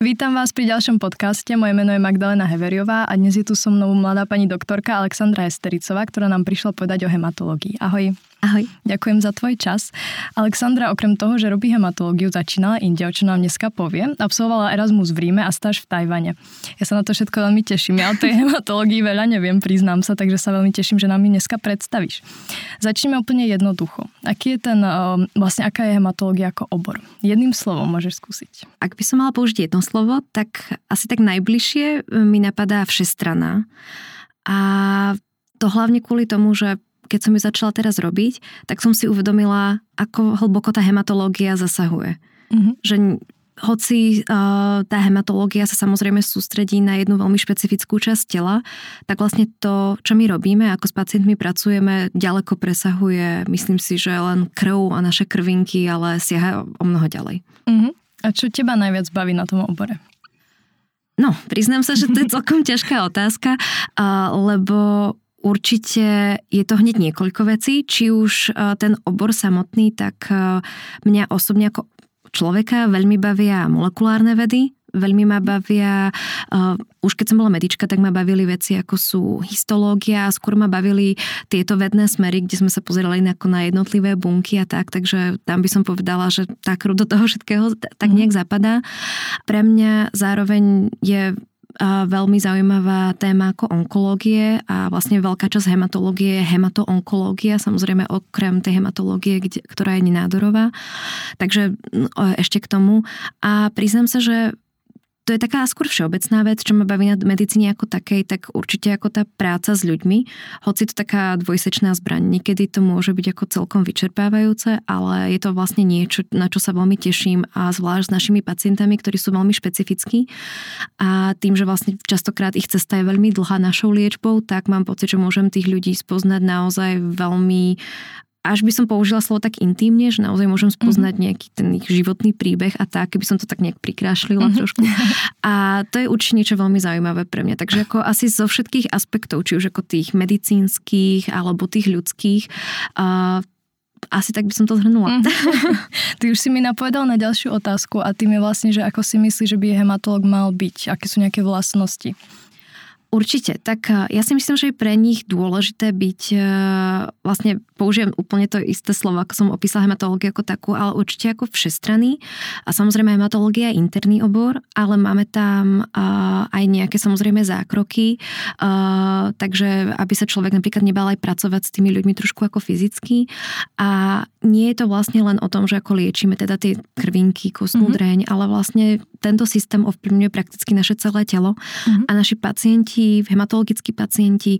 Vítam vás pri ďalšom podcaste. Moje meno je Magdalena Heveriová a dnes je tu so mnou mladá pani doktorka Alexandra Estericová, ktorá nám prišla povedať o hematológii. Ahoj. Ahoj. Ďakujem za tvoj čas. Alexandra okrem toho, že robí hematológiu, začínala inde, o čo nám dneska povie. Absolvovala Erasmus v Ríme a stáž v Tajvane. Ja sa na to všetko veľmi teším. Ja o tej hematológii veľa neviem, priznám sa, takže sa veľmi teším, že nám ju dneska predstavíš. Začneme úplne jednoducho. Aký je ten, vlastne aká je hematológia ako obor? Jedným slovom môžeš skúsiť. Ak by som mala použiť jedno slovo, tak asi tak najbližšie mi napadá všestrana. A to hlavne kvôli tomu, že keď som ju začala teraz robiť, tak som si uvedomila, ako hlboko tá hematológia zasahuje. Mm-hmm. Že hoci uh, tá hematológia sa samozrejme sústredí na jednu veľmi špecifickú časť tela, tak vlastne to, čo my robíme, ako s pacientmi pracujeme, ďaleko presahuje, myslím si, že len krv a naše krvinky, ale siaha o mnoho ďalej. Uh-huh. A čo teba najviac baví na tom obore? No, priznám sa, že to je celkom ťažká otázka, uh, lebo Určite je to hneď niekoľko vecí, či už e, ten obor samotný, tak e, mňa osobne ako človeka veľmi bavia molekulárne vedy, veľmi ma bavia, uh, už keď som bola medička, tak ma bavili veci ako sú histológia, skôr ma bavili tieto vedné smery, kde sme sa pozerali na, na jednotlivé bunky a tak, takže tam by som povedala, že tá krv do toho všetkého tak mhm. nejak zapadá. Pre mňa zároveň je veľmi zaujímavá téma ako onkológie a vlastne veľká časť hematológie je hematoonkológia, samozrejme okrem tej hematológie, ktorá je nenádorová. Takže ešte k tomu. A priznám sa, že to je taká skôr všeobecná vec, čo ma baví na medicíne ako takej, tak určite ako tá práca s ľuďmi, hoci to taká dvojsečná zbraň. Niekedy to môže byť ako celkom vyčerpávajúce, ale je to vlastne niečo, na čo sa veľmi teším a zvlášť s našimi pacientami, ktorí sú veľmi špecifickí a tým, že vlastne častokrát ich cesta je veľmi dlhá našou liečbou, tak mám pocit, že môžem tých ľudí spoznať naozaj veľmi až by som použila slovo tak intimne, že naozaj môžem spoznať mm-hmm. nejaký ten ich životný príbeh a tak, keby som to tak nejak prikrášlila mm-hmm. trošku. A to je určite niečo veľmi zaujímavé pre mňa. Takže ako asi zo všetkých aspektov, či už ako tých medicínskych alebo tých ľudských, uh, asi tak by som to zhrnula. Mm-hmm. Ty už si mi napovedal na ďalšiu otázku a tým je vlastne, že ako si myslíš, že by hematolog mal byť? Aké sú nejaké vlastnosti? Určite. Tak eh, ja si myslím, že je pre nich dôležité byť, eh, vlastne použijem úplne to isté slovo, ako som opísala hematológiu ako takú, ale určite ako všestranný. A samozrejme hematológia je interný obor, ale máme tam eh, aj nejaké samozrejme zákroky, takže aby sa človek napríklad nebal aj pracovať s tými ľuďmi trošku ako fyzicky. A nie je to vlastne len o tom, že ako liečíme teda tie krvinky, kostnú mm-hmm. dreň, ale vlastne tento systém ovplyvňuje prakticky naše celé telo mm-hmm. a naši pacienti hematologickí pacienti,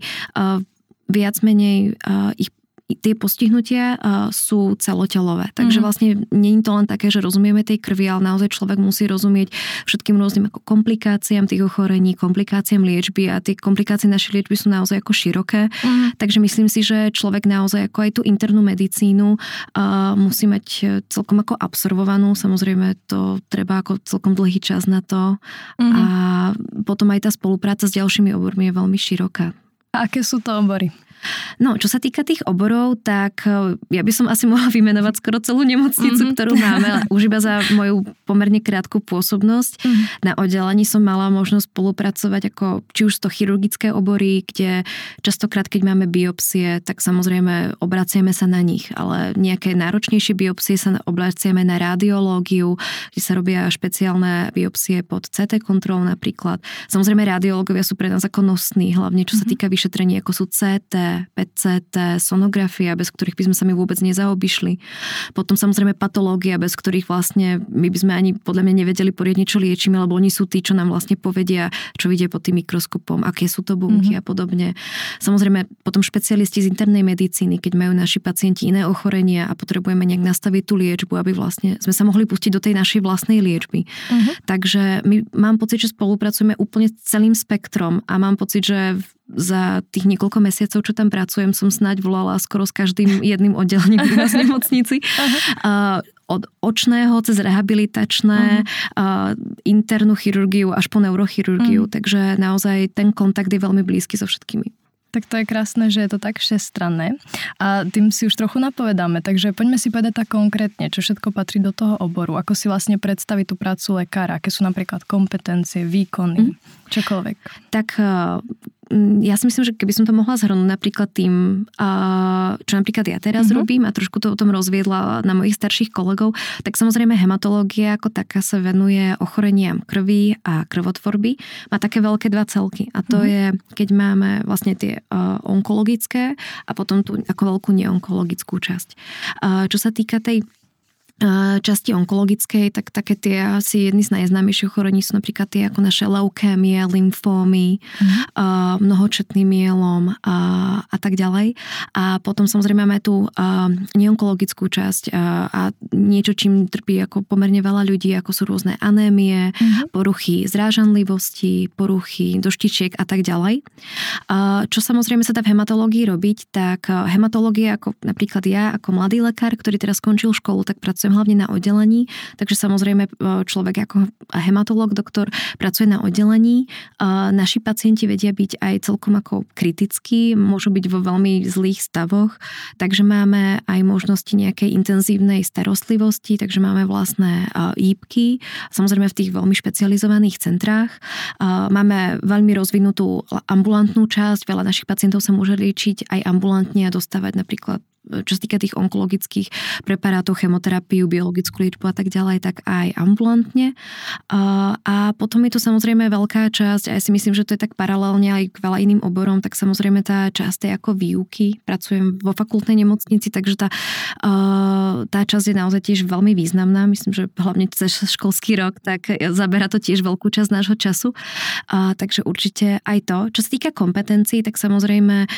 viac menej ich tie postihnutia sú celotelové. Takže mm-hmm. vlastne nie je to len také, že rozumieme tej krvi, ale naozaj človek musí rozumieť všetkým rôznym ako komplikáciám tých ochorení, komplikáciám liečby a tie komplikácie našej liečby sú naozaj ako široké. Mm-hmm. Takže myslím si, že človek naozaj ako aj tú internú medicínu musí mať celkom ako absorbovanú. Samozrejme to treba ako celkom dlhý čas na to. Mm-hmm. A potom aj tá spolupráca s ďalšími obormi je veľmi široká. A aké sú to obory? No, čo sa týka tých oborov, tak e, ja by som asi mohla vymenovať skoro celú nemocnicu, mm-hmm. ktorú máme, už iba za moju pomerne krátku pôsobnosť. Mm-hmm. Na oddelení som mala možnosť spolupracovať ako či už to chirurgické obory, kde častokrát, keď máme biopsie, tak samozrejme obraciame sa na nich, ale nejaké náročnejšie biopsie sa obraciame na radiológiu, kde sa robia špeciálne biopsie pod CT kontrol napríklad. Samozrejme radiológovia sú pre nás ako nosní, hlavne čo sa mhm. týka vyšetrení, ako sú CT, PCT, sonografia, bez ktorých by sme sa my vôbec nezaobišli. Potom samozrejme patológia, bez ktorých vlastne my by sme ani podľa mňa nevedeli poriadne, čo liečíme, lebo oni sú tí, čo nám vlastne povedia, čo vidie pod tým mikroskopom, aké sú to bunky mm-hmm. a podobne. Samozrejme potom špecialisti z internej medicíny, keď majú naši pacienti iné ochorenia a potrebujeme nejak nastaviť tú liečbu, aby vlastne sme sa mohli pustiť do tej našej vlastnej liečby. Mm-hmm. Takže my mám pocit, že spolupracujeme úplne s celým spektrom a mám pocit, že za tých niekoľko mesiacov, čo tam pracujem, som snáď volala skoro s každým jedným oddelením v nás nemocnici. Uh, od očného cez rehabilitačné, uh-huh. uh, internú chirurgiu až po neurochirurgiu. Uh-huh. Takže naozaj ten kontakt je veľmi blízky so všetkými. Tak to je krásne, že je to tak všestranné a tým si už trochu napovedáme, takže poďme si povedať tak konkrétne, čo všetko patrí do toho oboru, ako si vlastne predstaviť tú prácu lekára, aké sú napríklad kompetencie, výkony, mm. čokoľvek. Tak ja si myslím, že keby som to mohla zhrnúť napríklad tým, čo napríklad ja teraz mm-hmm. robím a trošku to o tom rozviedla na mojich starších kolegov, tak samozrejme hematológia ako taká sa venuje ochoreniam krvi a krvotvorby. Má také veľké dva celky a to mm-hmm. je, keď máme vlastne tie onkologické a potom tú ako veľkú neonkologickú časť. Čo sa týka tej časti onkologickej, tak také tie asi jedny z najznámejších ochorení sú napríklad tie ako naše leukémie, lymfómy, mm. mnohočetný mielom a, a tak ďalej. A potom samozrejme máme tú neonkologickú časť a, a niečo, čím trpí ako pomerne veľa ľudí, ako sú rôzne anémie, mm. poruchy zrážanlivosti, poruchy doštičiek a tak ďalej. Čo samozrejme sa dá v hematológii robiť, tak hematológia, ako napríklad ja, ako mladý lekár, ktorý teraz skončil školu, tak pracujem pracujem hlavne na oddelení, takže samozrejme e, človek ako hematolog, doktor pracuje na oddelení. Naši pacienti vedia byť aj celkom ako kritickí, môžu byť vo veľmi zlých stavoch, takže máme aj možnosti nejakej intenzívnej starostlivosti, takže máme vlastné jípky, samozrejme v tých veľmi špecializovaných centrách. Máme veľmi rozvinutú ambulantnú časť, veľa našich pacientov sa môže liečiť aj ambulantne a dostávať napríklad čo sa týka tých onkologických preparátov, chemoterapiu, biologickú liečbu a tak ďalej, tak aj ambulantne. A potom je to samozrejme veľká časť, a ja si myslím, že to je tak paralelne aj k veľa iným oborom, tak samozrejme tá časť je ako výuky. Pracujem vo fakultnej nemocnici, takže tá, tá časť je naozaj tiež veľmi významná. Myslím, že hlavne cez školský rok, tak zabera to tiež veľkú časť nášho času. Takže určite aj to. Čo sa týka kompetencií, tak samozrejme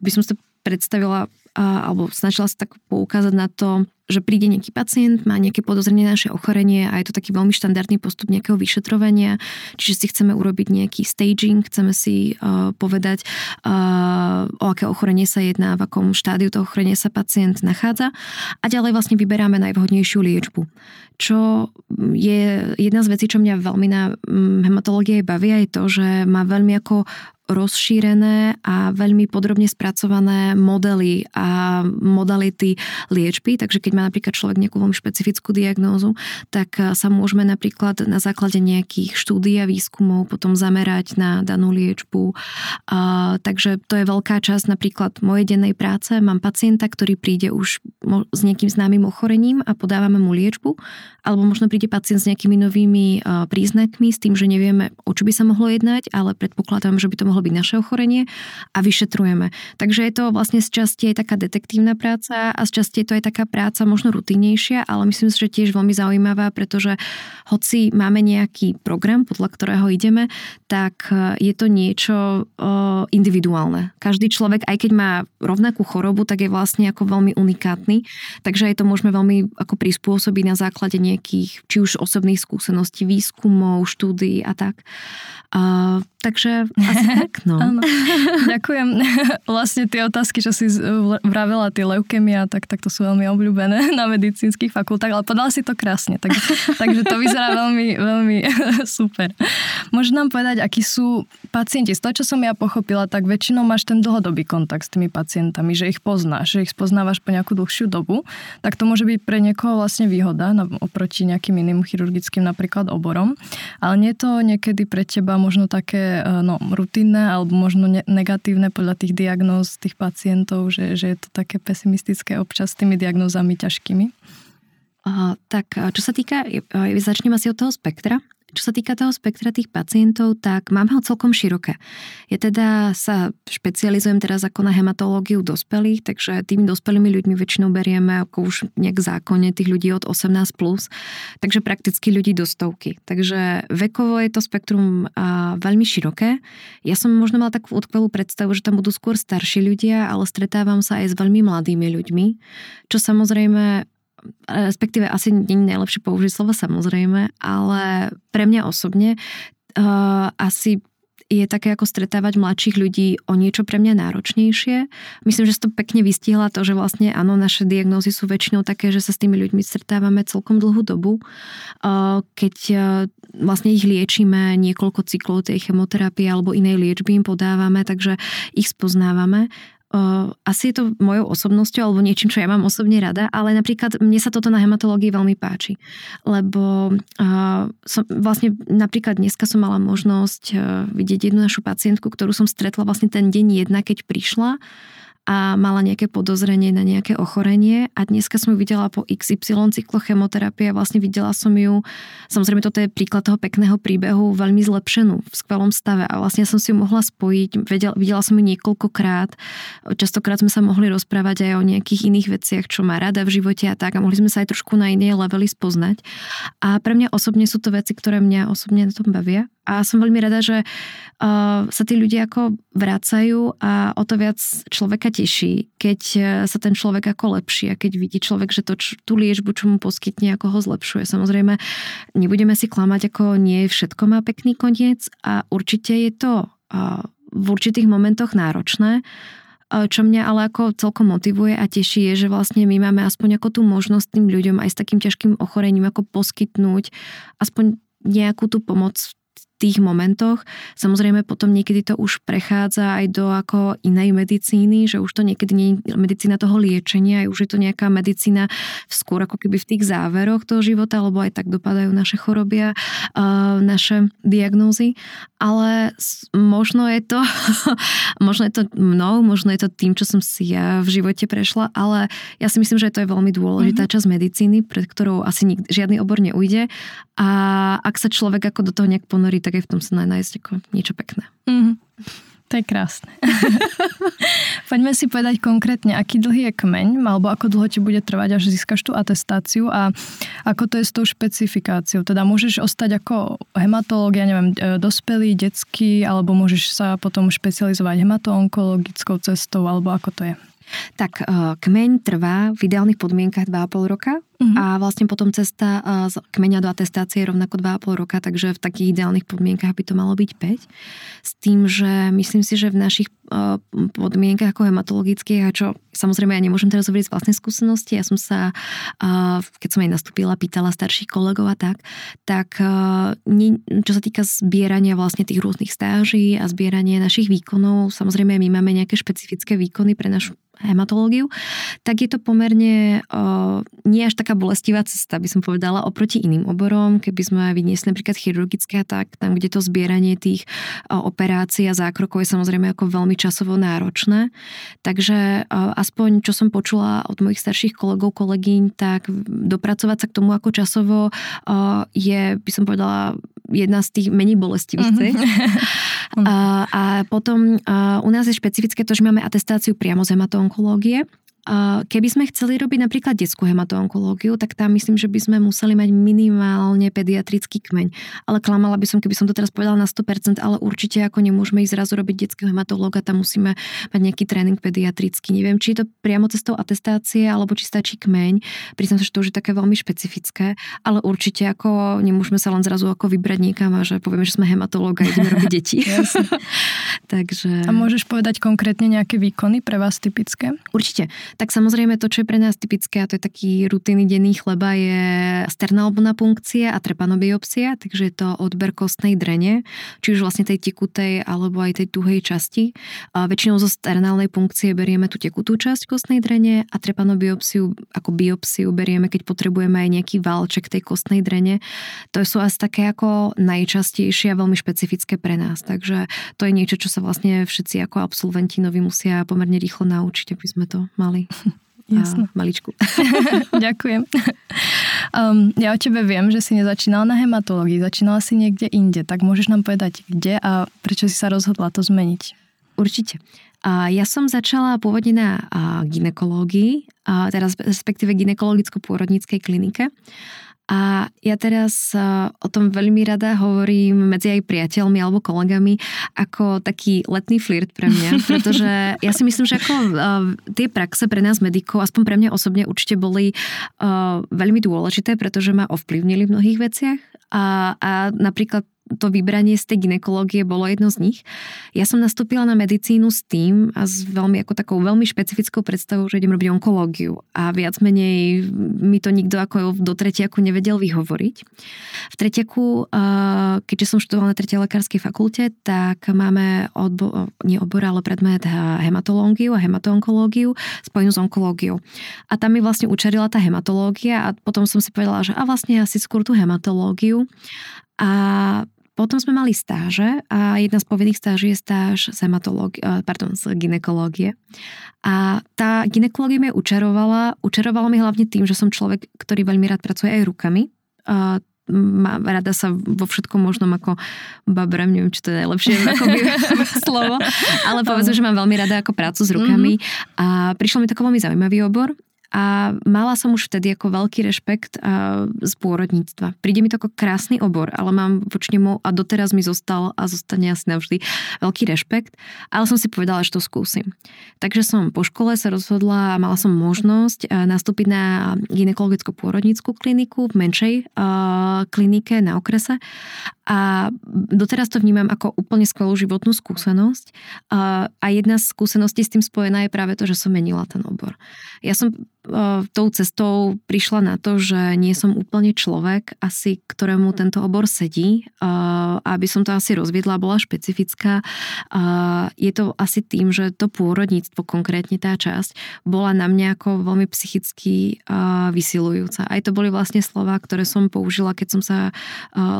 by som si predstavila alebo snažila sa tak poukázať na to, že príde nejaký pacient, má nejaké podozrenie na naše ochorenie a je to taký veľmi štandardný postup nejakého vyšetrovania, čiže si chceme urobiť nejaký staging, chceme si uh, povedať, uh, o aké ochorenie sa jedná, v akom štádiu toho ochorenia sa pacient nachádza. A ďalej vlastne vyberáme najvhodnejšiu liečbu. Čo je jedna z vecí, čo mňa veľmi na mm, hematológie baví, je to, že má veľmi ako rozšírené a veľmi podrobne spracované modely a modality liečby, takže keď má napríklad človek nejakú veľmi špecifickú diagnózu, tak eh, sa môžeme napríklad na základe nejakých štúdí a výskumov potom zamerať na danú liečbu. A, takže to je veľká časť napríklad mojej dennej práce. Mám pacienta, ktorý príde už s nejakým známym ochorením a podávame mu liečbu, alebo možno príde pacient s nejakými novými eh, príznakmi, s tým, že nevieme, o čo by sa mohlo jednať, ale predpokladám, že by to mohlo byť naše ochorenie a vyšetrujeme. Takže je to vlastne z časti aj taká detektívna práca a z časti je to aj taká práca možno rutinnejšia, ale myslím si, že tiež veľmi zaujímavá, pretože hoci máme nejaký program, podľa ktorého ideme, tak e, je to niečo e, individuálne. Každý človek, aj keď má rovnakú chorobu, tak je vlastne ako veľmi unikátny, takže aj to môžeme veľmi ako prispôsobiť na základe nejakých, či už osobných skúseností, výskumov, štúdií a tak. Takže asi tak, no. Ďakujem. Vlastne tie otázky, čo si vravela, tie leukemia, tak, tak to sú veľmi obľúbené na medicínskych fakultách, ale podala si to krásne, tak, takže to vyzerá veľmi, veľmi super. Môžeš nám povedať, akí sú pacienti? Z toho, čo som ja pochopila, tak väčšinou máš ten dlhodobý kontakt s tými pacientami, že ich poznáš, že ich spoznávaš po nejakú dlhšiu dobu, tak to môže byť pre niekoho vlastne výhoda oproti nejakým iným chirurgickým napríklad oborom. Ale nie je to niekedy pre teba možno také e, no, rutinné alebo možno ne- negatívne podľa tých diagnóz tých pacientov, že, že je to také pesimistické občas s tými diagnózami ťažkými? Uh, tak čo sa týka, začnem asi od toho spektra. Čo sa týka toho spektra tých pacientov, tak máme ho celkom široké. Ja teda sa špecializujem teraz ako na hematológiu dospelých, takže tými dospelými ľuďmi väčšinou berieme ako už nejak zákonne tých ľudí od 18+, plus, takže prakticky ľudí do stovky. Takže vekovo je to spektrum veľmi široké. Ja som možno mala takú odkvelú predstavu, že tam budú skôr starší ľudia, ale stretávam sa aj s veľmi mladými ľuďmi, čo samozrejme respektíve asi nie je najlepšie použiť slovo samozrejme, ale pre mňa osobne uh, asi je také ako stretávať mladších ľudí o niečo pre mňa náročnejšie. Myslím, že to pekne vystihla to, že vlastne áno, naše diagnózy sú väčšinou také, že sa s tými ľuďmi stretávame celkom dlhú dobu. Keď vlastne ich liečíme niekoľko cyklov tej chemoterapie alebo inej liečby im podávame, takže ich spoznávame asi je to mojou osobnosťou alebo niečím, čo ja mám osobne rada, ale napríklad mne sa toto na hematológii veľmi páči, lebo uh, som, vlastne napríklad dneska som mala možnosť uh, vidieť jednu našu pacientku, ktorú som stretla vlastne ten deň jedna, keď prišla a mala nejaké podozrenie na nejaké ochorenie. A dneska som ju videla po XY cyklo chemoterapie a vlastne videla som ju, samozrejme toto je príklad toho pekného príbehu, veľmi zlepšenú, v skvelom stave. A vlastne som si ju mohla spojiť, videla, videla som ju niekoľkokrát, častokrát sme sa mohli rozprávať aj o nejakých iných veciach, čo má rada v živote a tak. A mohli sme sa aj trošku na iné levely spoznať. A pre mňa osobne sú to veci, ktoré mňa osobne na tom bavia a som veľmi rada, že uh, sa tí ľudia ako vracajú a o to viac človeka teší, keď uh, sa ten človek ako lepší a keď vidí človek, že to, č- tú liečbu, čo mu poskytne, ako ho zlepšuje. Samozrejme, nebudeme si klamať, ako nie všetko má pekný koniec a určite je to uh, v určitých momentoch náročné, čo mňa ale ako celkom motivuje a teší je, že vlastne my máme aspoň ako tú možnosť tým ľuďom aj s takým ťažkým ochorením ako poskytnúť aspoň nejakú tú pomoc tých momentoch. Samozrejme potom niekedy to už prechádza aj do ako inej medicíny, že už to niekedy nie je medicína toho liečenia, aj už je to nejaká medicína skôr ako keby v tých záveroch toho života, lebo aj tak dopadajú naše choroby a uh, naše diagnózy. Ale možno je to možno je to mnou, možno je to tým, čo som si ja v živote prešla, ale ja si myslím, že to je veľmi dôležitá mm-hmm. časť medicíny, pred ktorou asi nik, žiadny obor neujde a ak sa človek ako do toho nejak ponorí, tak aj v tom sa nájsť ako niečo pekné. Mm-hmm. To je krásne. Poďme si povedať konkrétne, aký dlhý je kmeň, alebo ako dlho ti bude trvať, až získaš tú atestáciu a ako to je s tou špecifikáciou. Teda môžeš ostať ako hematológ, ja neviem, e, dospelý, detský, alebo môžeš sa potom špecializovať hematoonkologickou cestou, alebo ako to je? Tak e, kmeň trvá v ideálnych podmienkach 2,5 roka uh-huh. a vlastne potom cesta z kmeňa do atestácie je rovnako 2,5 roka, takže v takých ideálnych podmienkach by to malo byť 5. S tým, že myslím si, že v našich podmienkach ako hematologických a čo samozrejme ja nemôžem teraz hovoriť z vlastnej skúsenosti, ja som sa, keď som aj nastúpila, pýtala starších kolegov a tak, tak čo sa týka zbierania vlastne tých rôznych stáží a zbierania našich výkonov, samozrejme my máme nejaké špecifické výkony pre našu hematológiu, tak je to pomerne nie až taká bolestivá cesta, by som povedala, oproti iným oborom. Keby sme vyniesli napríklad chirurgické, tak tam, kde to zbieranie tých operácií a zákrokov je samozrejme ako veľmi časovo náročné. Takže aspoň, čo som počula od mojich starších kolegov, kolegyň, tak dopracovať sa k tomu ako časovo je, by som povedala, jedna z tých menej bolestivých mm-hmm. a, a potom a u nás je špecifické to, že máme atestáciu priamo z hematoonkológie, Keby sme chceli robiť napríklad detskú hematoonkológiu, tak tam myslím, že by sme museli mať minimálne pediatrický kmeň. Ale klamala by som, keby som to teraz povedala na 100%, ale určite ako nemôžeme ísť zrazu robiť detského hematológa, tam musíme mať nejaký tréning pediatrický. Neviem, či je to priamo cestou atestácie, alebo či stačí kmeň. Priznám sa, že to už je také veľmi špecifické, ale určite ako nemôžeme sa len zrazu ako vybrať niekam a že povieme, že sme hematológ a ideme robiť deti. Takže... A môžeš povedať konkrétne nejaké výkony pre vás typické? Určite. Tak samozrejme to, čo je pre nás typické, a to je taký rutinný denný chleba, je sternálbona punkcia a trepanobiopsia, takže je to odber kostnej drene, či už vlastne tej tekutej alebo aj tej tuhej časti. A väčšinou zo sternálnej punkcie berieme tú tekutú časť kostnej drene a trepanobiopsiu ako biopsiu berieme, keď potrebujeme aj nejaký válček tej kostnej drene. To sú asi také ako najčastejšie a veľmi špecifické pre nás. Takže to je niečo, čo sa vlastne všetci ako absolventi noví musia pomerne rýchlo naučiť, aby sme to mali Jasne. maličku. Ďakujem. Um, ja o tebe viem, že si nezačínala na hematológii, začínala si niekde inde, tak môžeš nám povedať, kde a prečo si sa rozhodla to zmeniť? Určite. A ja som začala pôvodne na ginekológii, a teraz respektíve ginekologicko-pôrodníckej klinike. A ja teraz o tom veľmi rada hovorím medzi aj priateľmi alebo kolegami ako taký letný flirt pre mňa, pretože ja si myslím, že ako tie praxe pre nás medikov, aspoň pre mňa osobne určite boli veľmi dôležité, pretože ma ovplyvnili v mnohých veciach. A, a napríklad to vybranie z tej ginekológie bolo jedno z nich. Ja som nastúpila na medicínu s tým a s veľmi ako takou veľmi špecifickou predstavou, že idem robiť onkológiu a viac menej mi to nikto ako do tretiaku nevedel vyhovoriť. V tretiaku, keďže som študovala na tretej lekárskej fakulte, tak máme odbo- nie obor, ale predmet hematológiu a hematoonkológiu spojenú s onkológiou. A tam mi vlastne učarila tá hematológia a potom som si povedala, že a vlastne asi skôr tú hematológiu. A potom sme mali stáže a jedna z povinných stáží je stáž z, eh, pardon, z ginekológie. A tá ginekológia mi učarovala, učarovala mi hlavne tým, že som človek, ktorý veľmi rád pracuje aj rukami. A má rada sa vo všetkom možnom ako babrem, neviem, či to je najlepšie ako slovo, ale povedzme, že mám veľmi rada ako prácu s rukami mm-hmm. a prišlo mi to veľmi zaujímavý obor a mala som už vtedy ako veľký rešpekt z pôrodníctva. Príde mi to ako krásny obor, ale mám voči nemu a doteraz mi zostal a zostane asi navždy veľký rešpekt, ale som si povedala, že to skúsim. Takže som po škole sa rozhodla mala som možnosť nastúpiť na ginekologickú pôrodníckú kliniku v menšej klinike na okrese a doteraz to vnímam ako úplne skvelú životnú skúsenosť. A jedna z skúseností s tým spojená je práve to, že som menila ten obor. Ja som tou cestou prišla na to, že nie som úplne človek, asi ktorému tento obor sedí. Aby som to asi rozviedla, bola špecifická. Je to asi tým, že to pôrodníctvo, konkrétne tá časť, bola na mňa ako veľmi psychicky vysilujúca. Aj to boli vlastne slova, ktoré som použila, keď som sa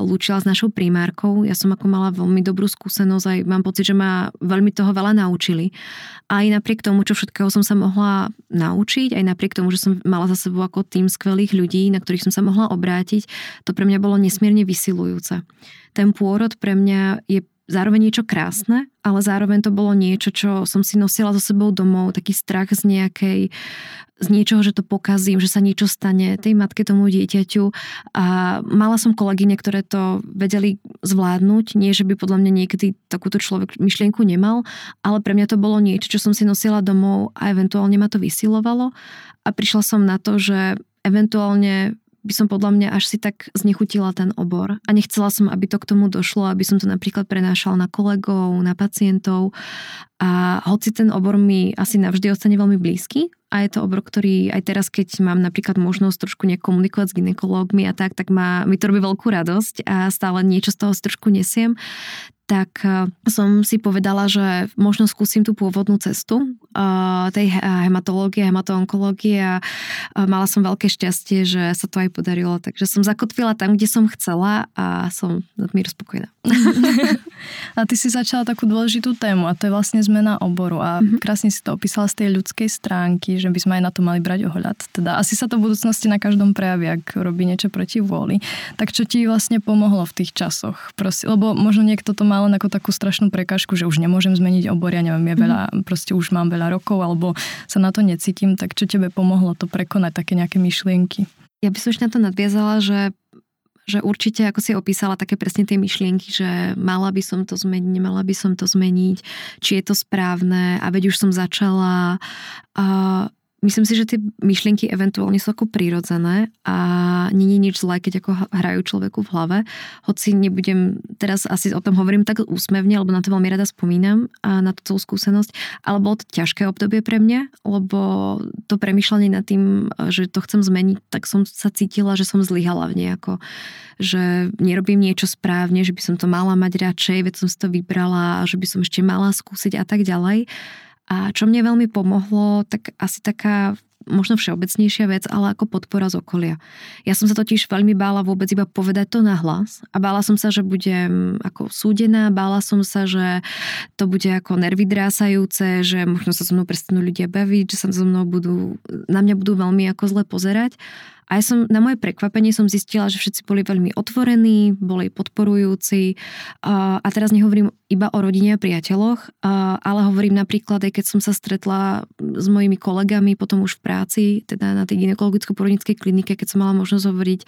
lúčila s našou primárkou. Ja som ako mala veľmi dobrú skúsenosť, aj mám pocit, že ma veľmi toho veľa naučili. Aj napriek tomu, čo všetkého som sa mohla naučiť, aj napriek napriek tomu, že som mala za sebou ako tým skvelých ľudí, na ktorých som sa mohla obrátiť, to pre mňa bolo nesmierne vysilujúce. Ten pôrod pre mňa je zároveň niečo krásne, ale zároveň to bolo niečo, čo som si nosila so sebou domov, taký strach z nejakej z niečoho, že to pokazím, že sa niečo stane tej matke, tomu dieťaťu. A mala som kolegyne, ktoré to vedeli zvládnuť. Nie, že by podľa mňa niekedy takúto človek myšlienku nemal, ale pre mňa to bolo niečo, čo som si nosila domov a eventuálne ma to vysilovalo a prišla som na to, že eventuálne by som podľa mňa až si tak znechutila ten obor. A nechcela som, aby to k tomu došlo, aby som to napríklad prenášala na kolegov, na pacientov. A hoci ten obor mi asi navždy ostane veľmi blízky a je to obor, ktorý aj teraz, keď mám napríklad možnosť trošku nekomunikovať s ginekológmi a tak, tak má, mi to robí veľkú radosť a stále niečo z toho trošku nesiem, tak e, som si povedala, že možno skúsim tú pôvodnú cestu tej hematológie, hematoonkológie a mala som veľké šťastie, že sa to aj podarilo. Takže som zakotvila tam, kde som chcela a som mi rozpokojná. a ty si začala takú dôležitú tému a to je vlastne zmena oboru a mm-hmm. krásne si to opísala z tej ľudskej stránky, že by sme aj na to mali brať ohľad. Teda asi sa to v budúcnosti na každom prejaví, ak robí niečo proti vôli. Tak čo ti vlastne pomohlo v tých časoch? Proste, lebo možno niekto to má len ako takú strašnú prekážku, že už nemôžem zmeniť obor, ja neviem, je veľa, mm. proste už mám veľa rokov, alebo sa na to necítim, tak čo tebe pomohlo to prekonať, také nejaké myšlienky? Ja by som ešte na to nadviazala, že že určite, ako si opísala, také presne tie myšlienky, že mala by som to zmeniť, nemala by som to zmeniť, či je to správne a veď už som začala. Uh, Myslím si, že tie myšlienky eventuálne sú ako prírodzené a je nič zlé, keď ako hrajú človeku v hlave. Hoci nebudem, teraz asi o tom hovorím tak úsmevne, lebo na to veľmi rada spomínam a na tú celú skúsenosť, ale bolo to ťažké obdobie pre mňa, lebo to premyšľanie nad tým, že to chcem zmeniť, tak som sa cítila, že som zlyhala v nejako že nerobím niečo správne, že by som to mala mať radšej, veď som si to vybrala, že by som ešte mala skúsiť a tak ďalej. A čo mne veľmi pomohlo, tak asi taká možno všeobecnejšia vec, ale ako podpora z okolia. Ja som sa totiž veľmi bála vôbec iba povedať to na hlas a bála som sa, že budem ako súdená, bála som sa, že to bude ako nervy drásajúce, že možno sa so mnou prestanú ľudia baviť, že sa so mnou budú, na mňa budú veľmi ako zle pozerať a ja som, na moje prekvapenie som zistila, že všetci boli veľmi otvorení, boli podporujúci. A, teraz nehovorím iba o rodine a priateľoch, ale hovorím napríklad aj keď som sa stretla s mojimi kolegami potom už v práci, teda na tej ginekologicko-porodnickej klinike, keď som mala možnosť hovoriť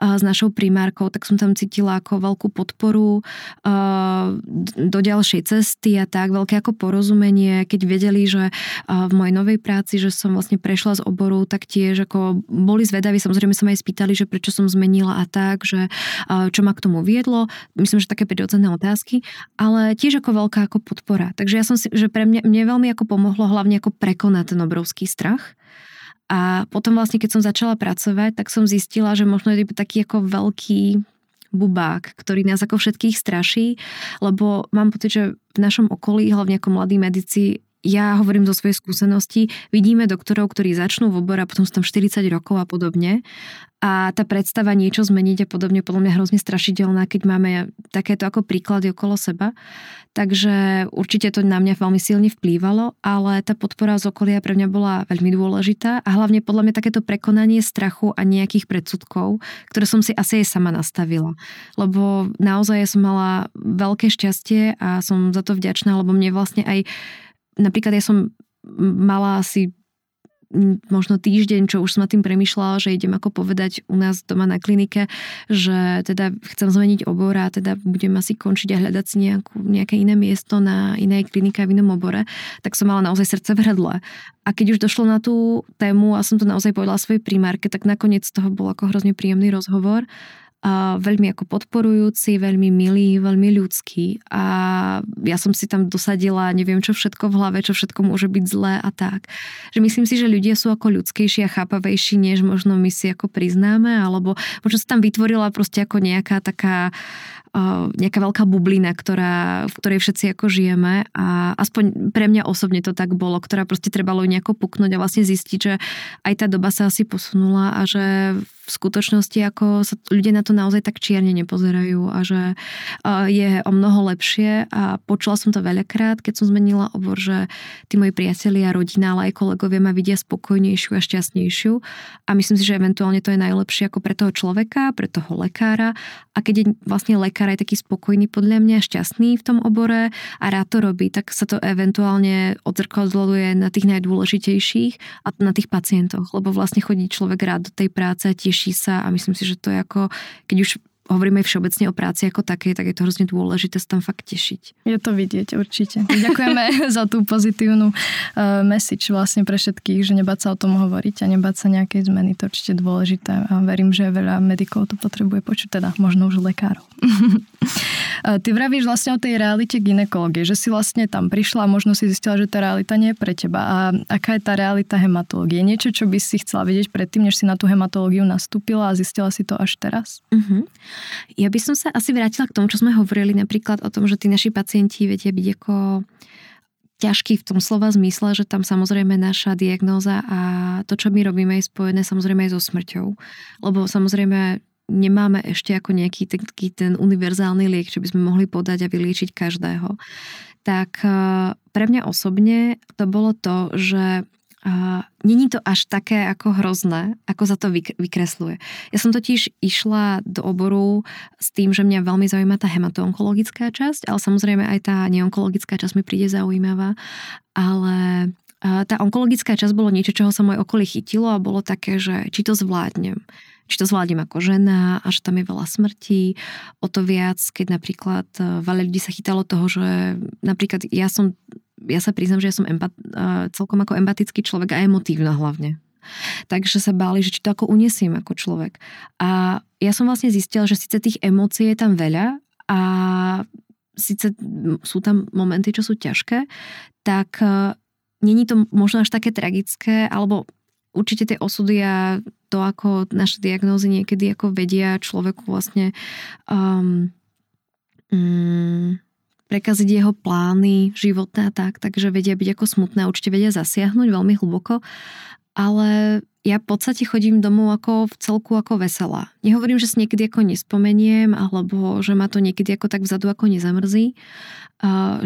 s našou primárkou, tak som tam cítila ako veľkú podporu do ďalšej cesty a tak, veľké ako porozumenie, keď vedeli, že v mojej novej práci, že som vlastne prešla z oboru, tak tiež ako boli zvedaví pýtali, samozrejme sa ma aj spýtali, že prečo som zmenila a tak, že čo ma k tomu viedlo. Myslím, že také prirodzené otázky, ale tiež ako veľká ako podpora. Takže ja som si, že pre mňa, mne veľmi ako pomohlo hlavne ako prekonať ten obrovský strach. A potom vlastne, keď som začala pracovať, tak som zistila, že možno je taký ako veľký bubák, ktorý nás ako všetkých straší, lebo mám pocit, že v našom okolí, hlavne ako mladí medici, ja hovorím zo svojej skúsenosti, vidíme doktorov, ktorí začnú v obore a potom sú tam 40 rokov a podobne. A tá predstava niečo zmeniť a podobne podľa mňa hrozne strašidelná, keď máme takéto ako príklady okolo seba. Takže určite to na mňa veľmi silne vplývalo, ale tá podpora z okolia pre mňa bola veľmi dôležitá a hlavne podľa mňa takéto prekonanie strachu a nejakých predsudkov, ktoré som si asi aj sama nastavila. Lebo naozaj som mala veľké šťastie a som za to vďačná, lebo mne vlastne aj napríklad ja som mala asi možno týždeň, čo už som nad tým premyšľala, že idem ako povedať u nás doma na klinike, že teda chcem zmeniť obor a teda budem asi končiť a hľadať si nejakú, nejaké iné miesto na inej klinike v inom obore, tak som mala naozaj srdce v hrdle. A keď už došlo na tú tému a som to naozaj povedala svojej primárke, tak nakoniec z toho bol ako hrozne príjemný rozhovor a veľmi ako podporujúci, veľmi milý, veľmi ľudský a ja som si tam dosadila neviem čo všetko v hlave, čo všetko môže byť zlé a tak. Že myslím si, že ľudia sú ako ľudskejší a chápavejší, než možno my si ako priznáme, alebo možno sa tam vytvorila proste ako nejaká taká nejaká veľká bublina, ktorá, v ktorej všetci ako žijeme. A aspoň pre mňa osobne to tak bolo, ktorá proste trebalo nejako puknúť a vlastne zistiť, že aj tá doba sa asi posunula a že v skutočnosti ako sa ľudia na to naozaj tak čierne nepozerajú a že je o mnoho lepšie. A počula som to veľakrát, keď som zmenila obor, že tí moji priatelia, rodina, ale aj kolegovia ma vidia spokojnejšiu a šťastnejšiu. A myslím si, že eventuálne to je najlepšie ako pre toho človeka, pre toho lekára. A keď je vlastne lekár aj taký spokojný podľa mňa, šťastný v tom obore a rád to robí, tak sa to eventuálne odzrkadluje na tých najdôležitejších a na tých pacientoch, lebo vlastne chodí človek rád do tej práce, teší sa a myslím si, že to je ako, keď už hovoríme všeobecne o práci ako takej, tak je to hrozne dôležité sa tam fakt tešiť. Je to vidieť určite. Ďakujeme za tú pozitívnu uh, message vlastne pre všetkých, že nebáť sa o tom hovoriť a nebáť sa nejakej zmeny, to určite dôležité a verím, že veľa medikov to potrebuje počuť, teda možno už lekárov. Ty vravíš vlastne o tej realite ginekológie, že si vlastne tam prišla a možno si zistila, že tá realita nie je pre teba. A aká je tá realita hematológie? Niečo, čo by si chcela vedieť predtým, než si na tú hematológiu nastúpila a zistila si to až teraz? Uh-huh. Ja by som sa asi vrátila k tomu, čo sme hovorili napríklad o tom, že tí naši pacienti vedia byť ako ťažký v tom slova zmysle, že tam samozrejme naša diagnóza a to, čo my robíme, je spojené samozrejme aj so smrťou. Lebo samozrejme nemáme ešte ako nejaký taký ten univerzálny liek, čo by sme mohli podať a vyliečiť každého. Tak e, pre mňa osobne to bolo to, že Není to až také ako hrozné, ako za to vykresluje. Ja som totiž išla do oboru s tým, že mňa veľmi zaujíma tá hematoonkologická časť, ale samozrejme aj tá neonkologická časť mi príde zaujímavá, ale tá onkologická časť bolo niečo, čoho sa moje okolie chytilo a bolo také, že či to zvládnem či to zvládnem ako žena a že tam je veľa smrti. O to viac, keď napríklad e, veľa ľudí sa chytalo toho, že napríklad ja som, ja sa priznam, že ja som empat, celkom ako empatický človek a emotívna hlavne. Takže sa báli, že či to ako uniesiem ako človek. A ja som vlastne zistila, že síce tých emócií je tam veľa a síce sú tam momenty, čo sú ťažké, tak e, není to možno až také tragické, alebo určite tie osudy a to, ako naše diagnózy niekedy ako vedia človeku vlastne um, um, prekaziť jeho plány životné a tak, takže vedia byť ako smutné, určite vedia zasiahnuť veľmi hlboko, ale ja v podstate chodím domov ako v celku ako veselá. Nehovorím, že si niekedy ako nespomeniem, alebo že ma to niekedy ako tak vzadu ako nezamrzí,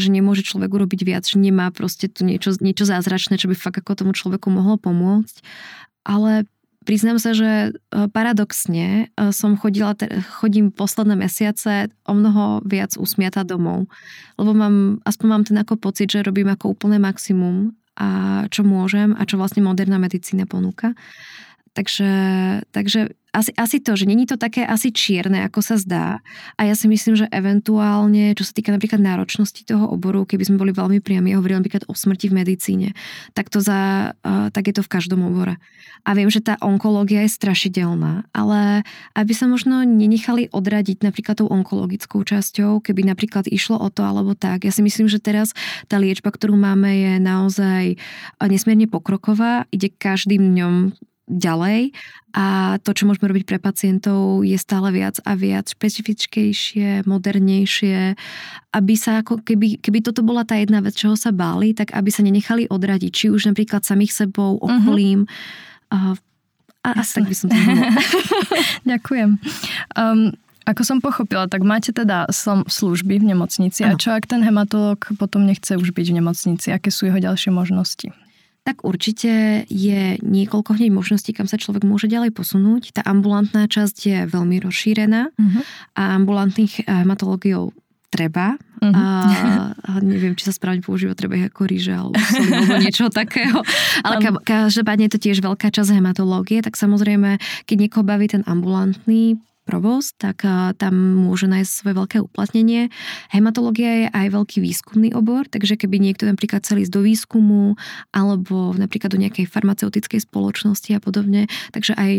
že nemôže človek urobiť viac, že nemá proste tu niečo, niečo zázračné, čo by fakt ako tomu človeku mohlo pomôcť. Ale priznám sa, že e, paradoxne e, som chodila, chodím posledné mesiace o mnoho viac usmiata domov. Lebo mám, aspoň mám ten ako pocit, že robím ako úplné maximum a čo môžem a čo vlastne moderná medicína ponúka. Takže, takže asi, asi to, že není to také asi čierne, ako sa zdá. A ja si myslím, že eventuálne, čo sa týka napríklad náročnosti toho oboru, keby sme boli veľmi priami, ja hovorím napríklad o smrti v medicíne, tak, to za, uh, tak je to v každom obore. A viem, že tá onkológia je strašidelná, ale aby sa možno nenechali odradiť napríklad tou onkologickou časťou, keby napríklad išlo o to alebo tak. Ja si myslím, že teraz tá liečba, ktorú máme, je naozaj nesmierne pokroková, ide každým dňom ďalej a to, čo môžeme robiť pre pacientov, je stále viac a viac špecifickejšie, modernejšie, aby sa ako keby, keby toto bola tá jedna vec, čoho sa báli, tak aby sa nenechali odradiť, či už napríklad samých sebou, mhm. okolím. Uh-huh. A, a asi tak by som to Ďakujem. Um, ako som pochopila, tak máte teda služby v nemocnici ano. a čo ak ten hematolog potom nechce už byť v nemocnici? Aké sú jeho ďalšie možnosti? Tak určite je niekoľko hneď možností, kam sa človek môže ďalej posunúť. Tá ambulantná časť je veľmi rozšírená uh-huh. a ambulantných hematológiou treba. Uh-huh. A, a neviem, či sa správne používa, treba ich ako ríže alebo soli, alebo niečo takého. Ale ka, každopádne je to tiež veľká časť hematológie, tak samozrejme, keď niekoho baví ten ambulantný provoz, tak tam môže nájsť svoje veľké uplatnenie. Hematológia je aj veľký výskumný obor, takže keby niekto napríklad chcel ísť do výskumu alebo napríklad do nejakej farmaceutickej spoločnosti a podobne, takže aj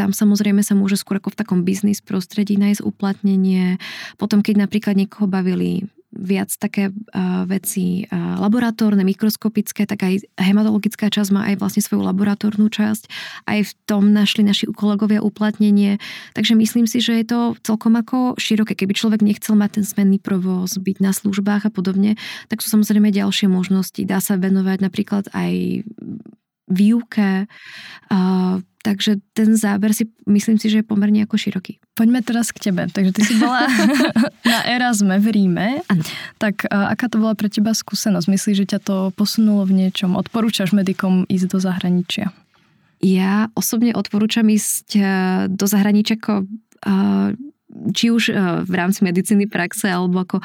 tam samozrejme sa môže skôr ako v takom biznis prostredí nájsť uplatnenie. Potom, keď napríklad niekoho bavili viac také uh, veci uh, laboratórne, mikroskopické, tak aj hematologická časť má aj vlastne svoju laboratórnu časť. Aj v tom našli naši kolegovia uplatnenie. Takže myslím si, že je to celkom ako široké. Keby človek nechcel mať ten smenný provoz, byť na službách a podobne, tak sú samozrejme ďalšie možnosti. Dá sa venovať napríklad aj výuke, uh, Takže ten záber si myslím si, že je pomerne ako široký. Poďme teraz k tebe. Takže ty si bola na Erasme v Ríme. Ano. Tak aká to bola pre teba skúsenosť? Myslíš, že ťa to posunulo v niečom? Odporúčaš medikom ísť do zahraničia? Ja osobne odporúčam ísť e, do zahraničia ako e, či už e, v rámci medicíny praxe, alebo ako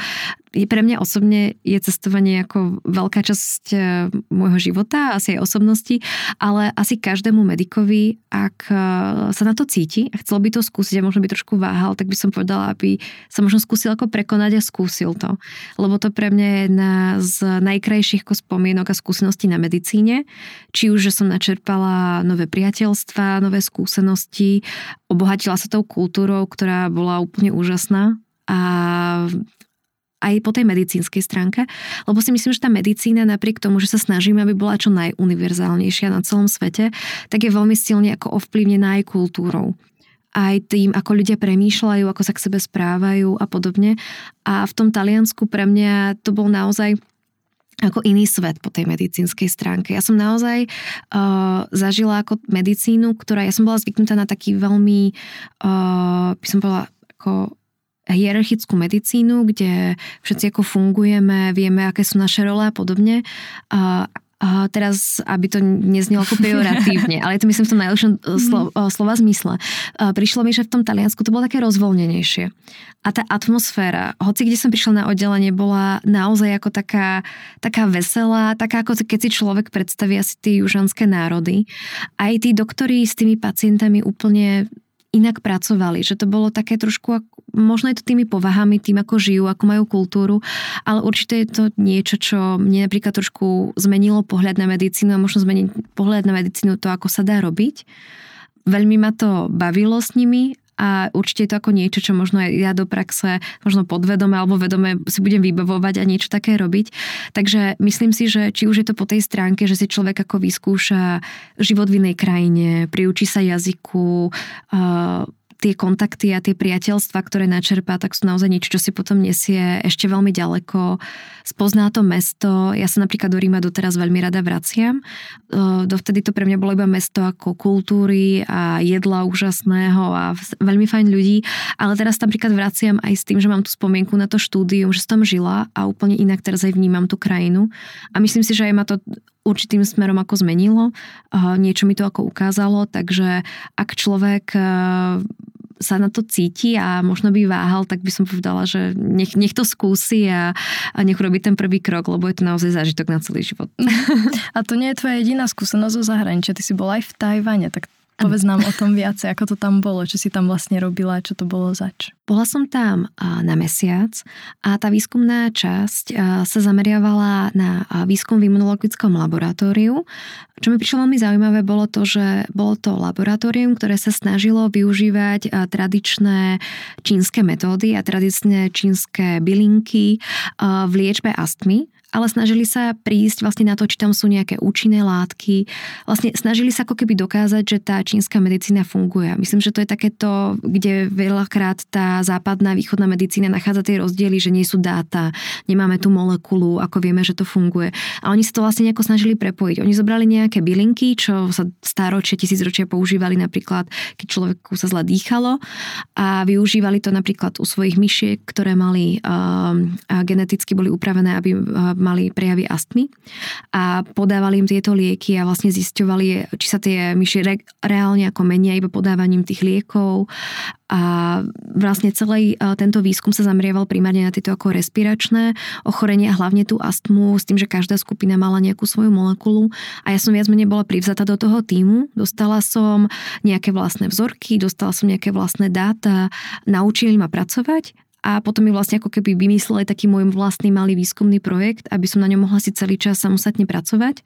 pre mňa osobne je cestovanie ako veľká časť e, môjho života, asi aj osobnosti, ale asi každému medikovi, ak e, sa na to cíti a chcel by to skúsiť a možno by trošku váhal, tak by som povedala, aby sa možno skúsil ako prekonať a skúsil to. Lebo to pre mňa je jedna z najkrajších spomienok a skúseností na medicíne. Či už, že som načerpala nové priateľstva, nové skúsenosti, obohatila sa tou kultúrou, ktorá bola úplne úžasná a aj po tej medicínskej stránke, lebo si myslím, že tá medicína napriek tomu, že sa snažíme, aby bola čo najuniverzálnejšia na celom svete, tak je veľmi silne ako ovplyvnená aj kultúrou aj tým, ako ľudia premýšľajú, ako sa k sebe správajú a podobne. A v tom Taliansku pre mňa to bol naozaj ako iný svet po tej medicínskej stránke. Ja som naozaj uh, zažila ako medicínu, ktorá, ja som bola zvyknutá na taký veľmi, uh, by som povedala, ako hierarchickú medicínu, kde všetci ako fungujeme, vieme, aké sú naše role a podobne. A, a teraz, aby to neznelo ako pejoratívne, ale to myslím v tom najlepšom e, slo, mm. slova zmysle. A prišlo mi, že v tom Taliansku to bolo také rozvoľnenejšie. A tá atmosféra, hoci kde som prišla na oddelenie, bola naozaj ako taká, taká veselá, taká ako keď si človek predstaví asi tie južanské národy. Aj tí doktori s tými pacientami úplne inak pracovali, že to bolo také trošku, možno je to tými povahami, tým ako žijú, ako majú kultúru, ale určite je to niečo, čo mne napríklad trošku zmenilo pohľad na medicínu a možno zmeniť pohľad na medicínu to, ako sa dá robiť. Veľmi ma to bavilo s nimi a určite je to ako niečo, čo možno aj ja do praxe, možno podvedome alebo vedome si budem vybavovať a niečo také robiť. Takže myslím si, že či už je to po tej stránke, že si človek ako vyskúša život v inej krajine, priučí sa jazyku, uh, tie kontakty a tie priateľstva, ktoré načerpá, tak sú naozaj niečo, čo si potom nesie ešte veľmi ďaleko. Spozná to mesto. Ja sa napríklad do Ríma doteraz veľmi rada vraciam. Dovtedy to pre mňa bolo iba mesto ako kultúry a jedla úžasného a veľmi fajn ľudí. Ale teraz tam napríklad vraciam aj s tým, že mám tú spomienku na to štúdium, že som tam žila a úplne inak teraz aj vnímam tú krajinu. A myslím si, že aj ma to určitým smerom ako zmenilo, niečo mi to ako ukázalo, takže ak človek sa na to cíti a možno by váhal, tak by som povedala, že nech, nech to skúsi a, a nech robí ten prvý krok, lebo je to naozaj zážitok na celý život. A to nie je tvoja jediná skúsenosť zo zahraničia. Ty si bola aj v Tajvane, tak Povedz nám o tom viacej, ako to tam bolo, čo si tam vlastne robila, čo to bolo zač. Bola som tam na mesiac a tá výskumná časť sa zameriavala na výskum v imunologickom laboratóriu. Čo mi prišlo veľmi zaujímavé, bolo to, že bolo to laboratórium, ktoré sa snažilo využívať tradičné čínske metódy a tradičné čínske bylinky v liečbe astmy ale snažili sa prísť vlastne na to, či tam sú nejaké účinné látky. Vlastne snažili sa ako keby dokázať, že tá čínska medicína funguje. Myslím, že to je takéto, kde veľakrát tá západná, východná medicína nachádza tie rozdiely, že nie sú dáta, nemáme tú molekulu, ako vieme, že to funguje. A oni sa to vlastne nejako snažili prepojiť. Oni zobrali nejaké bylinky, čo sa stáročie, tisícročia používali napríklad, keď človeku sa zle dýchalo a využívali to napríklad u svojich myšiek, ktoré mali uh, geneticky boli upravené, aby uh, mali prejavy astmy a podávali im tieto lieky a vlastne zisťovali, či sa tie myši re- reálne ako menia iba podávaním tých liekov. A vlastne celý tento výskum sa zamrieval primárne na tieto ako respiračné ochorenia, hlavne tú astmu, s tým, že každá skupina mala nejakú svoju molekulu. A ja som viac menej bola privzata do toho týmu. Dostala som nejaké vlastné vzorky, dostala som nejaké vlastné dáta, naučili ma pracovať a potom mi vlastne ako keby vymysleli taký môj vlastný malý výskumný projekt, aby som na ňom mohla si celý čas samostatne pracovať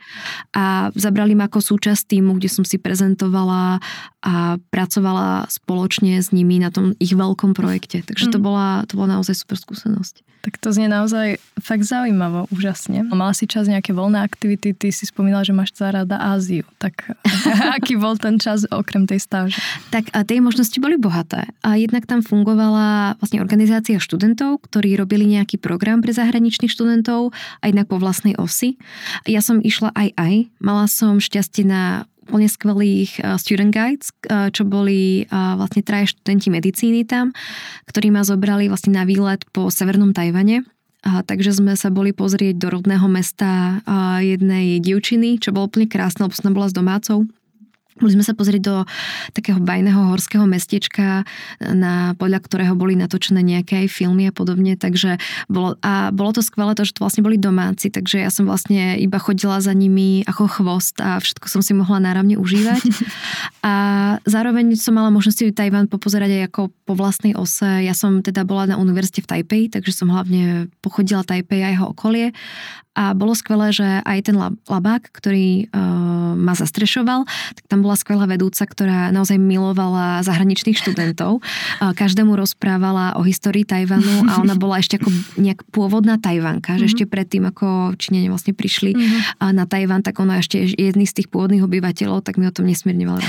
a zabrali ma ako súčasť týmu, kde som si prezentovala a pracovala spoločne s nimi na tom ich veľkom projekte. Takže to mm. bola, to bola naozaj super skúsenosť. Tak to znie naozaj fakt zaujímavo, úžasne. Mala si čas nejaké voľné aktivity, ty si spomínala, že máš rada Áziu. Tak aký bol ten čas okrem tej stáže? Tak a tie možnosti boli bohaté. A jednak tam fungovala vlastne organizácia študentov, ktorí robili nejaký program pre zahraničných študentov a jednak po vlastnej osi. Ja som išla aj aj. Mala som šťastie na úplne skvelých uh, student guides, uh, čo boli uh, vlastne traje študenti medicíny tam, ktorí ma zobrali vlastne na výlet po severnom Tajvane. A, takže sme sa boli pozrieť do rodného mesta jednej dievčiny, čo bolo úplne krásne, lebo som bola s domácou. Boli sme sa pozrieť do takého bajného horského mestečka, na, podľa ktorého boli natočené nejaké aj filmy a podobne, takže bolo, a bolo to skvelé to, že to vlastne boli domáci, takže ja som vlastne iba chodila za nimi ako chvost a všetko som si mohla náravne užívať. A zároveň som mala možnosť Tajvan popozerať aj ako po vlastnej ose. Ja som teda bola na univerzite v Taipei, takže som hlavne pochodila Taipei a jeho okolie a bolo skvelé, že aj ten labák, ktorý uh, ma zastrešoval, tak tam bola skvelá vedúca, ktorá naozaj milovala zahraničných študentov. Každému rozprávala o histórii Tajvanu a ona bola ešte ako nejak pôvodná Tajvanka, že mhm. ešte predtým, ako Číňania vlastne prišli mm-hmm. uh, na Tajvan, tak ona ešte jedný z tých pôvodných obyvateľov, tak mi o tom nesmierne veľa.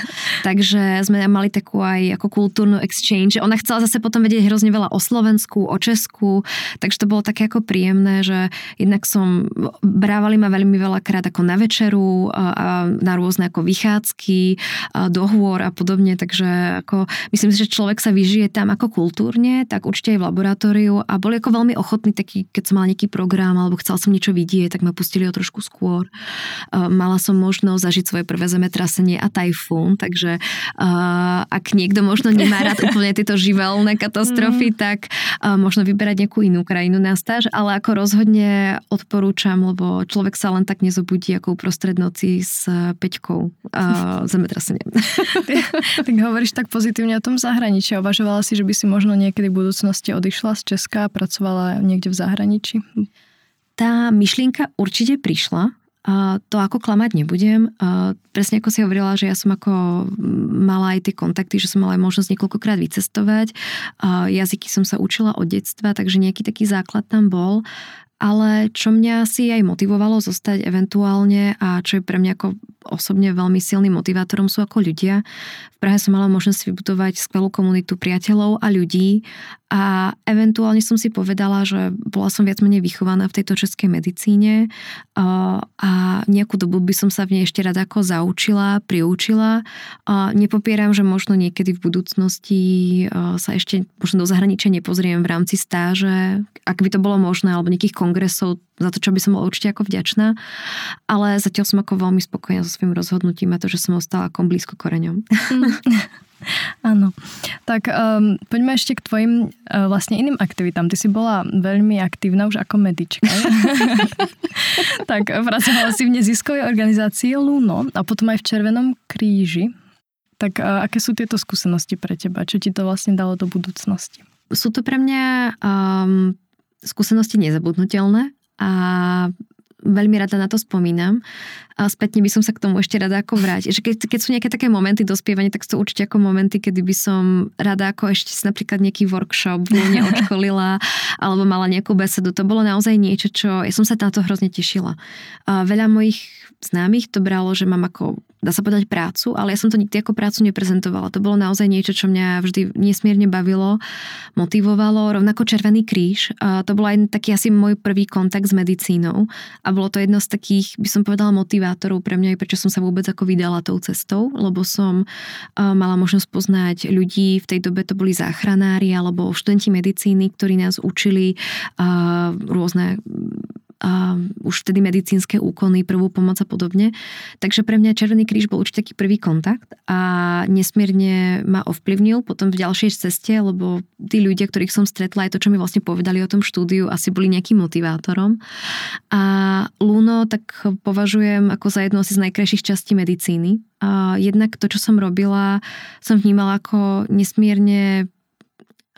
Takže sme mali takú aj ako kultúrnu exchange. Ona chcela zase potom vedieť hrozne veľa o Slovensku, o Česku, takže to bolo také ako príjemné, že jednak som, brávali ma veľmi veľakrát ako na večeru a, na rôzne ako vychádzky, a dohôr a podobne, takže ako myslím si, že človek sa vyžije tam ako kultúrne, tak určite aj v laboratóriu a boli ako veľmi ochotní taký, keď som mala nejaký program alebo chcela som niečo vidieť, tak ma pustili o trošku skôr. Mala som možnosť zažiť svoje prvé zemetrasenie a tajfún, takže ak niekto možno nemá rád úplne tieto živelné katastrofy, mm. tak možno vyberať nejakú inú krajinu na stáž, ale ako rozhodne odporúčam, lebo človek sa len tak nezobudí ako uprostred noci s peťkou uh, zemetrasením. tak hovoríš tak pozitívne o tom zahraničí. Uvažovala si, že by si možno niekedy v budúcnosti odišla z Česka a pracovala niekde v zahraničí? Tá myšlienka určite prišla, to ako klamať nebudem. Presne ako si hovorila, že ja som ako mala aj tie kontakty, že som mala aj možnosť niekoľkokrát vycestovať. Jazyky som sa učila od detstva, takže nejaký taký základ tam bol ale čo mňa si aj motivovalo zostať eventuálne a čo je pre mňa ako osobne veľmi silným motivátorom sú ako ľudia. V Prahe som mala možnosť vybudovať skvelú komunitu priateľov a ľudí a eventuálne som si povedala, že bola som viac menej vychovaná v tejto českej medicíne a nejakú dobu by som sa v nej ešte rada ako zaučila, priučila. A nepopieram, že možno niekedy v budúcnosti sa ešte možno do zahraničia nepozriem v rámci stáže, ak by to bolo možné, alebo nejakých kongresov, za to, čo by som bola určite ako vďačná. Ale zatiaľ som ako veľmi spokojná so svojím rozhodnutím a to, že som ostala ako blízko koreňom. Áno. Tak um, poďme ešte k tvojim uh, vlastne iným aktivitám. Ty si bola veľmi aktívna už ako medička. tak pracovala si v neziskovej organizácii Luno a potom aj v Červenom kríži. Tak a aké sú tieto skúsenosti pre teba? Čo ti to vlastne dalo do budúcnosti? Sú to pre mňa um, skúsenosti nezabudnutelné a veľmi rada na to spomínam a spätne by som sa k tomu ešte rada ako vrátiť. Že keď, keď sú nejaké také momenty dospievania, tak sú to určite ako momenty, kedy by som rada ako ešte si napríklad nejaký workshop neodškolila alebo mala nejakú besedu. To bolo naozaj niečo, čo ja som sa na to hrozne tešila. A veľa mojich známych to bralo, že mám ako dá sa povedať prácu, ale ja som to nikdy ako prácu neprezentovala. To bolo naozaj niečo, čo mňa vždy nesmierne bavilo, motivovalo, rovnako Červený kríž. A to bol aj taký asi môj prvý kontakt s medicínou a bolo to jedno z takých, by som povedala, motivátorov pre mňa prečo som sa vôbec ako vydala tou cestou, lebo som mala možnosť poznať ľudí, v tej dobe to boli záchranári alebo študenti medicíny, ktorí nás učili rôzne a už vtedy medicínske úkony, prvú pomoc a podobne. Takže pre mňa Červený kríž bol určite taký prvý kontakt a nesmierne ma ovplyvnil potom v ďalšej ceste, lebo tí ľudia, ktorých som stretla, aj to, čo mi vlastne povedali o tom štúdiu, asi boli nejakým motivátorom. A Luno tak považujem ako za jednu z najkrajších častí medicíny. A jednak to, čo som robila, som vnímala ako nesmierne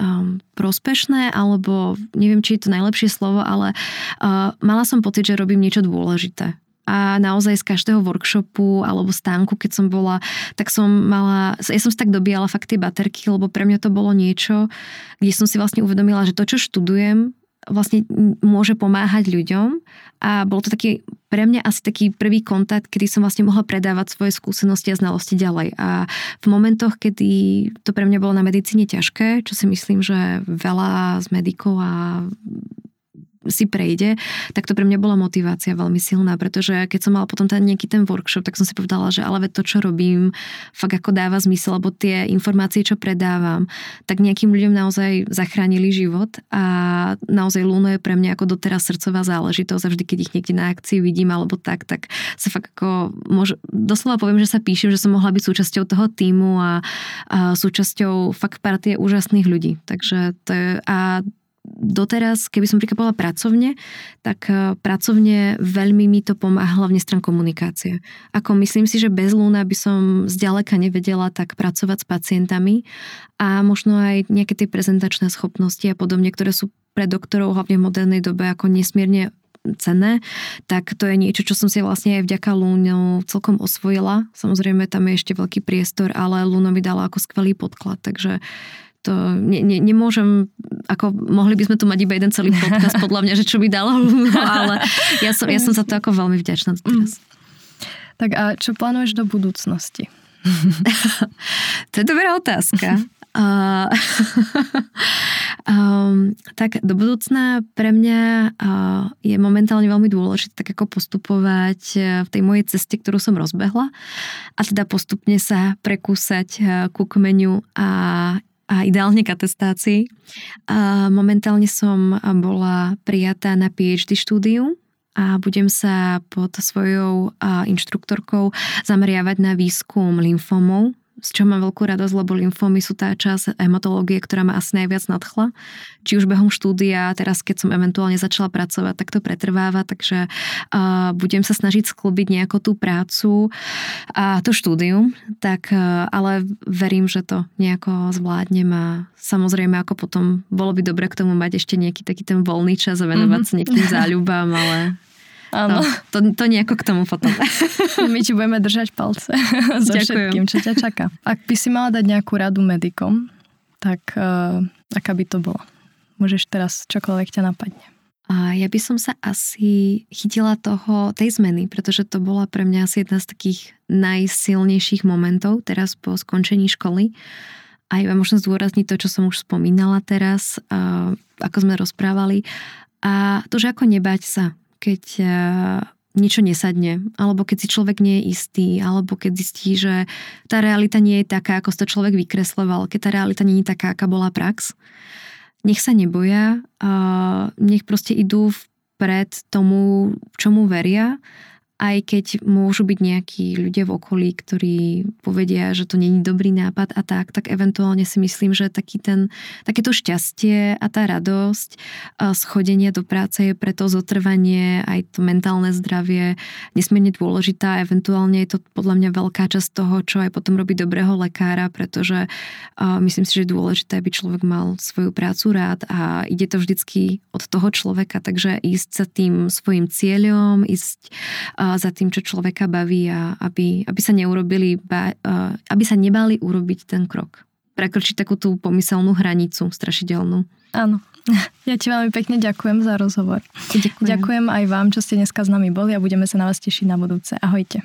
um, prospešné, alebo neviem, či je to najlepšie slovo, ale uh, mala som pocit, že robím niečo dôležité. A naozaj z každého workshopu alebo stánku, keď som bola, tak som mala, ja som si tak dobíjala fakt tie baterky, lebo pre mňa to bolo niečo, kde som si vlastne uvedomila, že to, čo študujem, vlastne môže pomáhať ľuďom a bol to taký pre mňa asi taký prvý kontakt, kedy som vlastne mohla predávať svoje skúsenosti a znalosti ďalej. A v momentoch, kedy to pre mňa bolo na medicíne ťažké, čo si myslím, že veľa z medikov a si prejde, tak to pre mňa bola motivácia veľmi silná, pretože keď som mala potom ten nejaký ten workshop, tak som si povedala, že ale to, čo robím, fakt ako dáva zmysel, lebo tie informácie, čo predávam, tak nejakým ľuďom naozaj zachránili život a naozaj Luno je pre mňa ako doteraz srdcová záležitosť a vždy, keď ich niekde na akcii vidím alebo tak, tak sa fakt ako, môže, doslova poviem, že sa píšem, že som mohla byť súčasťou toho týmu a, a súčasťou fakt partie úžasných ľudí. Takže to je, a doteraz, keby som prikapovala pracovne, tak e, pracovne veľmi mi to pomáha hlavne stran komunikácie. Ako myslím si, že bez Luna by som zďaleka nevedela tak pracovať s pacientami a možno aj nejaké tie prezentačné schopnosti a podobne, ktoré sú pre doktorov hlavne v modernej dobe ako nesmierne cenné, tak to je niečo, čo som si vlastne aj vďaka Lúnu celkom osvojila. Samozrejme, tam je ešte veľký priestor, ale Luna mi dala ako skvelý podklad, takže to ne, ne, nemôžem, ako mohli by sme tu mať iba jeden celý podcast podľa mňa, že čo by dalo, ale ja som, ja som za to ako veľmi vďačná teraz. Tak a čo plánuješ do budúcnosti? to je dobrá otázka. Uh, um, tak do budúcna pre mňa uh, je momentálne veľmi dôležité tak ako postupovať v tej mojej ceste, ktorú som rozbehla a teda postupne sa prekúsať uh, ku kmeniu a a ideálne k atestácii. Momentálne som bola prijatá na PhD štúdiu a budem sa pod svojou inštruktorkou zameriavať na výskum lymfomov z čoho mám veľkú radosť, lebo lymfómy sú tá časť hematológie, ktorá ma asi najviac nadchla. Či už behom štúdia, teraz keď som eventuálne začala pracovať, tak to pretrváva, takže uh, budem sa snažiť sklbiť nejako tú prácu a to štúdium, tak, uh, ale verím, že to nejako zvládnem a samozrejme ako potom bolo by dobre k tomu mať ešte nejaký taký ten voľný čas a venovať mm-hmm. sa nejakým záľubám, ale Áno. To, to, to nejako k tomu potom. My ti budeme držať palce so Ďakujem. všetkým, čo ťa čaká. Ak by si mala dať nejakú radu medikom, tak uh, aká by to bola? Môžeš teraz čokoľvek ťa napadne. A ja by som sa asi chytila toho, tej zmeny, pretože to bola pre mňa asi jedna z takých najsilnejších momentov teraz po skončení školy. A iba možno zdôrazniť to, čo som už spomínala teraz, uh, ako sme rozprávali. A to, že ako nebať sa, keď e, niečo nesadne, alebo keď si človek nie je istý, alebo keď zistí, že tá realita nie je taká, ako si to človek vykresloval, keď tá realita nie je taká, aká bola prax. Nech sa neboja, nech proste idú vpred tomu, čomu veria aj keď môžu byť nejakí ľudia v okolí, ktorí povedia, že to není dobrý nápad a tak, tak eventuálne si myslím, že taký ten, takéto šťastie a tá radosť z chodenia do práce je preto zotrvanie, aj to mentálne zdravie nesmierne dôležitá. Eventuálne je to podľa mňa veľká časť toho, čo aj potom robí dobrého lekára, pretože myslím si, že je dôležité, aby človek mal svoju prácu rád a ide to vždycky od toho človeka, takže ísť za tým svojim cieľom, ísť za tým, čo človeka baví a aby, aby sa neurobili, aby sa nebali urobiť ten krok. Prekročiť takú tú pomyselnú hranicu strašidelnú. Áno. Ja ti veľmi pekne ďakujem za rozhovor. Ďakujem. Ďakujem aj vám, čo ste dneska s nami boli a budeme sa na vás tešiť na budúce. Ahojte.